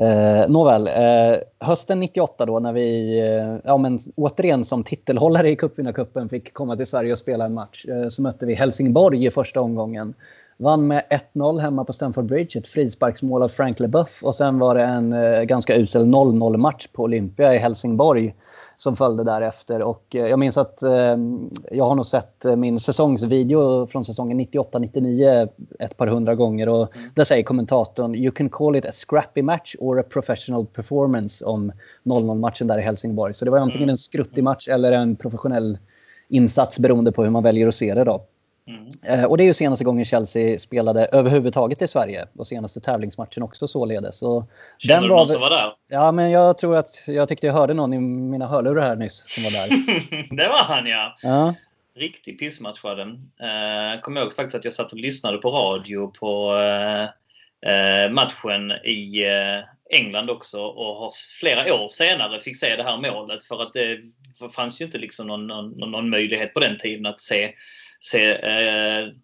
Eh, nåväl, eh, hösten 98 då när vi eh, ja, men, återigen som titelhållare i cupvinnarcupen fick komma till Sverige och spela en match eh, så mötte vi Helsingborg i första omgången. Vann med 1-0 hemma på Stamford Bridge, ett frisparksmål av Frank LeBuff och sen var det en eh, ganska usel 0-0 match på Olympia i Helsingborg som följde därefter. Och eh, jag minns att eh, jag har nog sett eh, min säsongsvideo från säsongen 98-99 ett par hundra gånger. Och mm. där säger kommentatorn “You can call it a scrappy match or a professional performance” om 0-0-matchen där i Helsingborg. Så det var antingen mm. en skruttig match eller en professionell insats beroende på hur man väljer att se det. Då. Mm. Eh, och det är ju senaste gången Chelsea spelade överhuvudtaget i Sverige och senaste tävlingsmatchen också således. Och Känner du någon som var där? Ja, men jag tror att jag tyckte jag hörde någon i mina hörlurar här nyss som var där. det var han ja! ja. Riktig pissmatch var den. Uh, kommer ihåg faktiskt att jag satt och lyssnade på radio på uh, uh, matchen i England också och flera år senare fick se det här målet för att det fanns ju inte liksom någon, någon, någon möjlighet på den tiden att se se eh,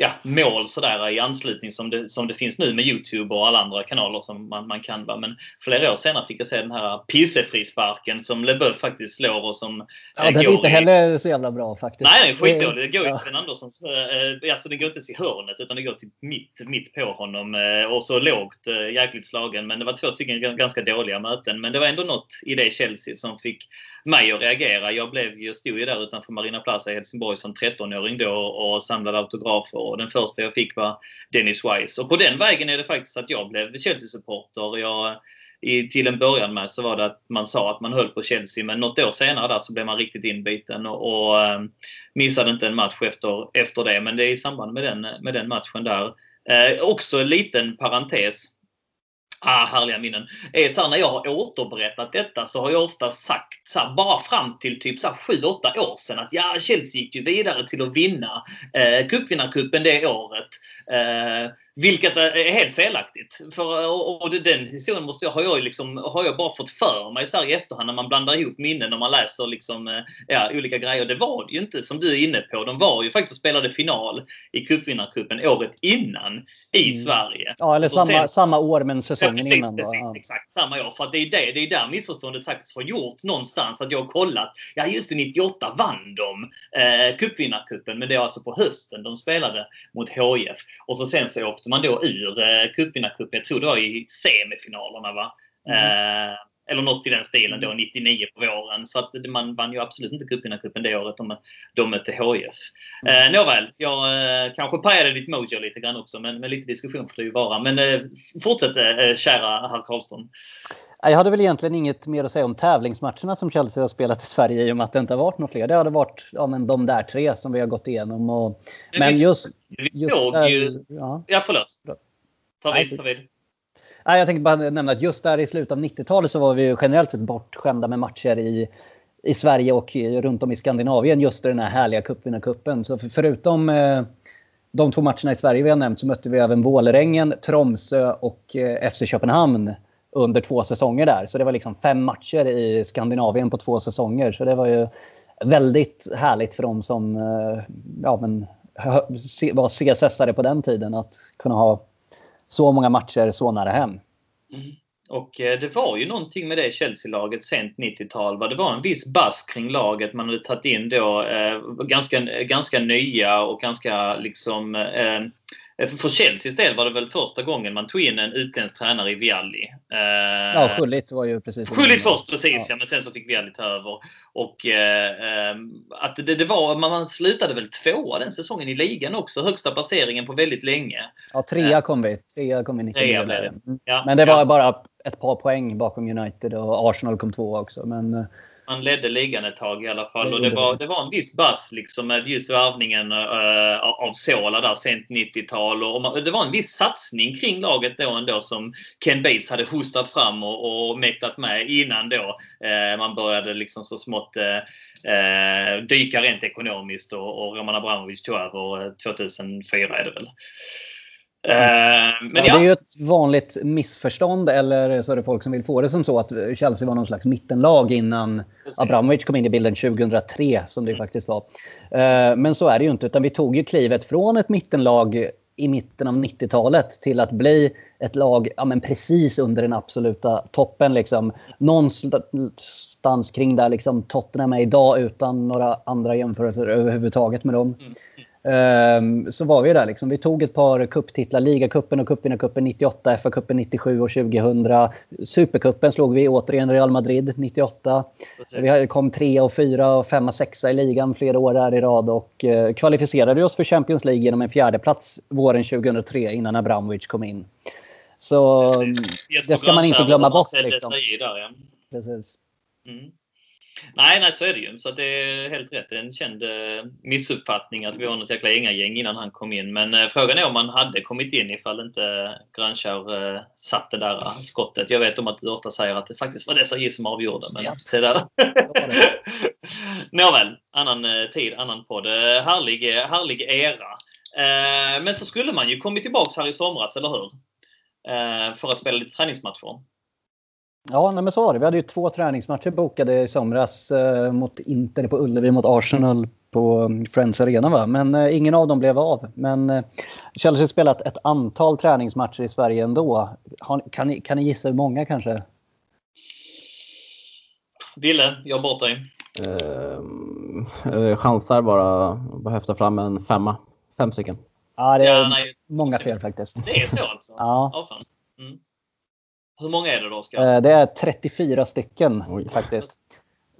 ja, mål sådär i anslutning som det, som det finns nu med Youtube och alla andra kanaler som man, man kan. Va? Men flera år senare fick jag se den här pissefrisparken som LeBeuf faktiskt slår och som... Ja, eh, den är inte i... heller så jävla bra faktiskt. Nej, den är skitdålig. Det går ju till Sven Anderssons... Eh, alltså den går inte till hörnet utan det går till mitt, mitt på honom. Eh, och så lågt, eh, jäkligt slagen. Men det var två stycken ganska dåliga möten. Men det var ändå något i det Chelsea som fick mig att reagera. Jag blev, jag stod ju där utanför Marina Plaza i Helsingborg som 13-åring då och samlade autografer och den första jag fick var Dennis Wise. Och på den vägen är det faktiskt att jag blev Chelsea-supporter. Jag, i, till en början med så var det att man sa att man höll på Chelsea men något år senare där så blev man riktigt inbiten och, och ehm, missade inte en match efter, efter det. Men det är i samband med den, med den matchen där. Eh, också en liten parentes ah, härliga minnen. Är så här, när jag har återberättat detta så har jag ofta sagt så här, bara fram till typ 7-8 år sedan att ja, Chelsea gick ju vidare till att vinna eh, cupvinnarcupen det året. Eh, vilket är helt felaktigt. För, och, och den historien måste jag, har, jag liksom, har jag bara fått för mig så här i efterhand när man blandar ihop minnen och man läser liksom, eh, ja, olika grejer. Det var det ju inte som du är inne på. De var ju faktiskt och spelade final i cupvinnarcupen året innan i mm. Sverige. Ja, eller samma, sen, samma år men säsongen ja, precis, innan. Då. Precis, ja. exakt samma år. För det är, det, det är där missförståndet säkert har gjort någonstans. Att jag har kollat. Ja, just det, 98 vann de eh, cupvinnarcupen. Men det är alltså på hösten de spelade mot HIF. Och så sen så åkte man då ur eh, cupvinnarcupen. Jag tror det var i semifinalerna va? Mm. Eh, eller något i den stilen då, 99 på våren. Så att man vann ju absolut inte cupvinnarcupen det året de, de mötte HIF. Mm. Eh, nåväl, jag eh, kanske pajade ditt mojo lite grann också, men, men lite diskussion får det ju vara. Men eh, fortsätt eh, kära herr Karlström. Jag hade väl egentligen inget mer att säga om tävlingsmatcherna som Chelsea har spelat i Sverige i och med att det inte har varit några fler. Det hade varit ja, men de där tre som vi har gått igenom. Och, men, men just... just där, ju, ja. ja, förlåt. Ta vid. Ta vid. Nej, jag tänkte bara nämna att just där i slutet av 90-talet så var vi generellt sett bortskämda med matcher i, i Sverige och runt om i Skandinavien just i den här härliga cupvinnarcupen. Så för, förutom eh, de två matcherna i Sverige vi har nämnt så mötte vi även Vålerengen, Tromsö och eh, FC Köpenhamn under två säsonger där. Så det var liksom fem matcher i Skandinavien på två säsonger. Så det var ju väldigt härligt för dem som eh, ja, men, var CSS-are på den tiden att kunna ha så många matcher så nära hem. Mm. Och eh, det var ju någonting med det Chelsea-laget sent 90-tal. Det var en viss bass kring laget. Man hade tagit in då eh, ganska, ganska nya och ganska liksom Eh, för Chelseas del var det väl första gången man tog in en utländsk tränare i Vialli. Eh, ja, Schullit var ju precis Schullit först precis ja. ja. men sen så fick Vialli ta över. Och eh, att det, det, var, man slutade väl tvåa den säsongen i ligan också. Högsta placeringen på väldigt länge. Ja, trea kom vi. Trea kom vi 99. Det. Ja, men det var ja. bara ett par poäng bakom United och Arsenal kom tvåa också. Men han ledde ligan ett tag i alla fall. Och det var, det var en viss bass liksom med just värvningen uh, av Sola där sent 90-tal. Och man, det var en viss satsning kring laget då ändå som Ken Bates hade hostat fram och, och mäktat med innan då uh, man började liksom så smått uh, dyka rent ekonomiskt och, och Roman Abramovic tog över 2004 är det väl. Uh, men ja, ja. Det är ju ett vanligt missförstånd eller så är det folk som vill få det som så att Chelsea var någon slags mittenlag innan Precis. Abramovic kom in i bilden 2003 som det mm. faktiskt var. Uh, men så är det ju inte utan vi tog ju klivet från ett mittenlag i mitten av 90-talet till att bli ett lag ja, men precis under den absoluta toppen. Liksom. Någonstans kring där liksom Tottenham är idag utan några andra jämförelser överhuvudtaget med dem. Mm. Um, så var vi där. Liksom. Vi tog ett par kupptitlar. Ligacupen och cupvinnarcupen 98, FA-cupen 97 och 2000. Supercupen slog vi återigen Real Madrid 98. Vi kom tre och fyra och femma, sexa i ligan flera år där i rad och uh, kvalificerade oss för Champions League genom en fjärde plats våren 2003 innan Abramovic kom in. Så det ska man inte glömma bort. Liksom. Precis. Mm. Nej, nej så är det ju. Så det är helt rätt. Det är en känd eh, missuppfattning att vi var något jäkla gäng innan han kom in. Men eh, frågan är om han hade kommit in ifall inte Grönskär eh, satt det där skottet. Jag vet om att du ofta säger att det faktiskt var dessa som avgjorde. Men ja. det där. Nåväl, annan tid, annan podd. Härlig, härlig era. Men så skulle man ju kommit tillbaks här i somras, eller hur? För att spela lite träningsmatcher. Ja, nej men så var det. Vi hade ju två träningsmatcher bokade i somras eh, mot Inter på Ullevi mot Arsenal på Friends Arena. Va? Men eh, ingen av dem blev av. Men eh, Chelsea har spelat ett antal träningsmatcher i Sverige ändå. Har, kan, ni, kan ni gissa hur många kanske? Ville, jag bort dig. Uh, chansar bara. Bara häfta fram en femma. Fem stycken. Ja, det är ja, nej, många fel faktiskt. Det är så alltså? ja. Fan. Mm. Hur många är det då, Oskar? Eh, det är 34 stycken Oj. faktiskt.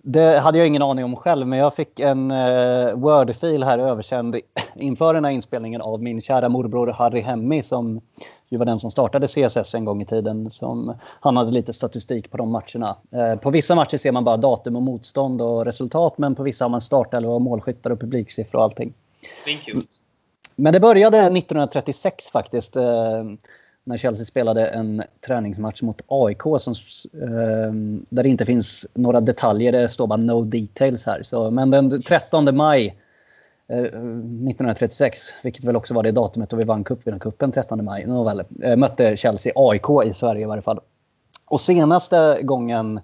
Det hade jag ingen aning om själv, men jag fick en uh, Word-fil här översänd inför den här inspelningen av min kära morbror Harry Hemmi som ju var den som startade CSS en gång i tiden. Som, han hade lite statistik på de matcherna. Uh, på vissa matcher ser man bara datum och motstånd och resultat, men på vissa har man startelva och målskyttar och publiksiffror och allting. Svinkul. Men det började 1936 faktiskt. När Chelsea spelade en träningsmatch mot AIK som, eh, där det inte finns några detaljer. Det står bara no details här. Så, men den 13 maj eh, 1936, vilket väl också var det datumet då vi vann cupvinnarcupen 13 maj, nåväl, eh, mötte Chelsea AIK i Sverige i varje fall. Och senaste gången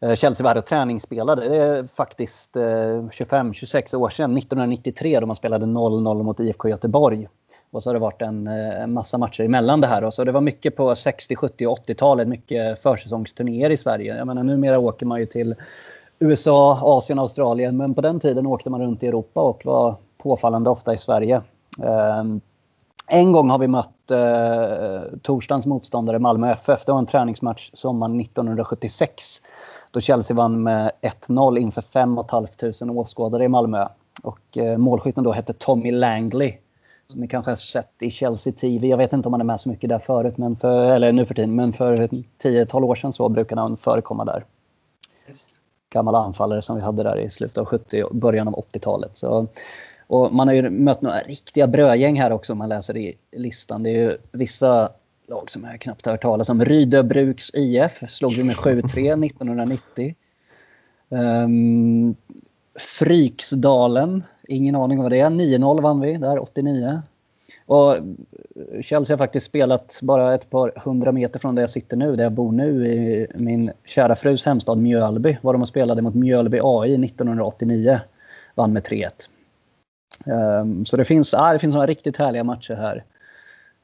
eh, Chelsea var här och träningsspelade. Det är faktiskt eh, 25-26 år sedan, 1993 då man spelade 0-0 mot IFK Göteborg. Och så har det varit en, eh, en massa matcher emellan det här. Och så det var mycket på 60, 70 och 80-talet. Mycket försäsongsturnéer i Sverige. Jag menar, numera åker man ju till USA, Asien, Australien. Men på den tiden åkte man runt i Europa och var påfallande ofta i Sverige. Ehm, en gång har vi mött eh, torsdagens motståndare Malmö FF. Det var en träningsmatch sommaren 1976. Då Chelsea vann med 1-0 inför 5 500 åskådare i Malmö. Och eh, målskytten då hette Tommy Langley. Som ni kanske har sett i Chelsea TV. Jag vet inte om han är med så mycket där förut, men för, eller nu för tiden. Men för 10-12 år sedan så brukade han förekomma där. Just. Gammal anfallare som vi hade där i slutet av 70 och början av 80-talet. Så, och man har ju mött några riktiga brödgäng här också om man läser i listan. Det är ju vissa lag som jag knappt hört talas om. Rydöbruks IF slog vi med 7-3 1990. Um, Fryksdalen Ingen aning om vad det är. 9-0 vann vi där 89. Och Chelsea har faktiskt spelat bara ett par hundra meter från där jag sitter nu, där jag bor nu, i min kära frus hemstad Mjölby. Var de och spelade mot Mjölby AI 1989. Vann med 3-1. Um, ehm, så det finns, ah, det finns några riktigt härliga matcher här.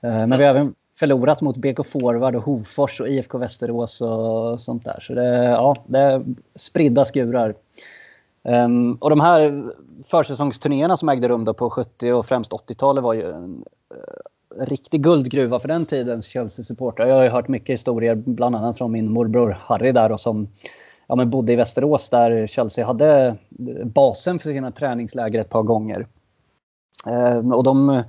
Uh, men vi har även förlorat mot BK Forward och Hofors och IFK Västerås och sånt där. Så det, ja, det är spridda skurar. Um, och de här försäsongsturnéerna som ägde rum då på 70 och främst 80-talet var ju en uh, riktig guldgruva för den tidens Chelsea-supportrar. Jag har ju hört mycket historier, bland annat från min morbror Harry där och som ja, men bodde i Västerås där Chelsea hade eh, basen för sina träningsläger ett par gånger. Uh, och de,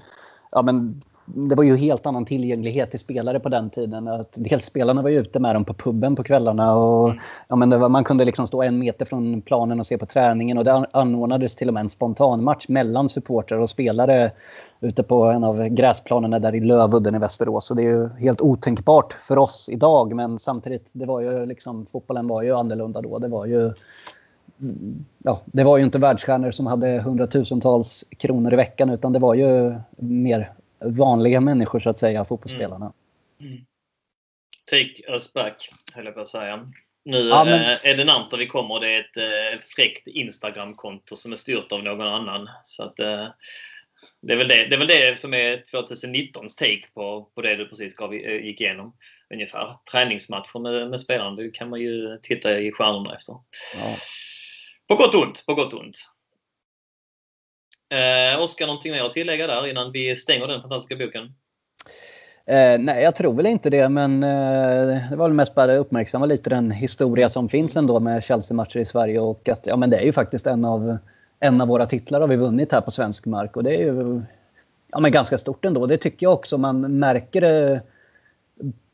ja, men det var ju helt annan tillgänglighet till spelare på den tiden. Att dels spelarna var ju ute med dem på puben på kvällarna. Och, mm. ja, men var, man kunde liksom stå en meter från planen och se på träningen. Och det anordnades till och med en spontanmatch mellan supportrar och spelare ute på en av gräsplanerna där i Lövudden i Västerås. Och det är ju helt otänkbart för oss idag. Men samtidigt, det var ju liksom, fotbollen var ju annorlunda då. Det var ju ja, det var ju inte världsstjärnor som hade hundratusentals kronor i veckan utan det var ju mer vanliga människor så att säga, fotbollsspelarna. Mm. Mm. Take us back, höll jag på att säga. Nu ja, men... Eh, är det närmsta vi kommer det är ett eh, fräckt Instagram-konto som är styrt av någon annan. Så att, eh, det, är väl det, det är väl det som är 2019s take på, på det du precis gav, gick igenom. Ungefär. Träningsmatcher med, med spelarna, det kan man ju titta i stjärnorna efter. Ja. På gott och ont. På gott och ont. Eh, Oskar, någonting mer att tillägga där innan vi stänger den fantastiska boken? Eh, nej, jag tror väl inte det, men eh, det var väl mest bara att uppmärksamma lite den historia som finns ändå med Chelsea-matcher i Sverige och att ja, men det är ju faktiskt en av, en av våra titlar har vi vunnit här på svensk mark och det är ju ja, men ganska stort ändå. Det tycker jag också man märker det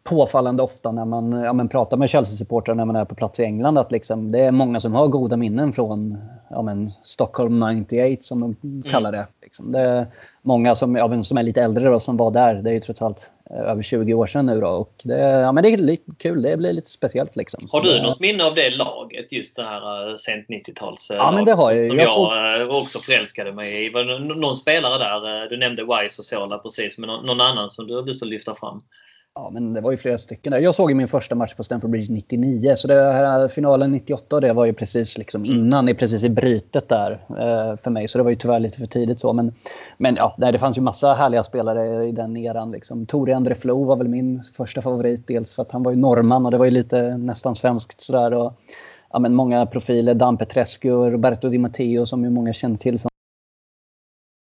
påfallande ofta när man ja, men pratar med Chelsea-supportrar när man är på plats i England. Att liksom, det är många som har goda minnen från ja, men Stockholm 98 som de mm. kallar det. Liksom. Det är många som, ja, som är lite äldre då, som var där. Det är ju trots allt eh, över 20 år sedan nu. Då, och det, ja, men det är lite kul. Det blir lite speciellt. Liksom. Har du något minne av det laget? Just det här uh, sent 90-tals Ja, men det har jag. Som jag, jag såg... också förälskade mig i. Var någon spelare där? Du nämnde Wise och Sola precis. Men någon annan som du har att lyfta fram? Ja, men det var ju flera stycken där. Jag såg ju min första match på Stamford Bridge 99. Så det här, finalen 98 det var ju precis liksom det är precis i brytet där eh, för mig. Så det var ju tyvärr lite för tidigt så. Men, men ja, nej, det fanns ju massa härliga spelare i den eran. Liksom. Tore André Flo var väl min första favorit. Dels för att han var ju norrman och det var ju lite nästan svenskt sådär. Och, ja, men många profiler. Dan Petrescu, och Roberto Di Matteo som ju många känner till som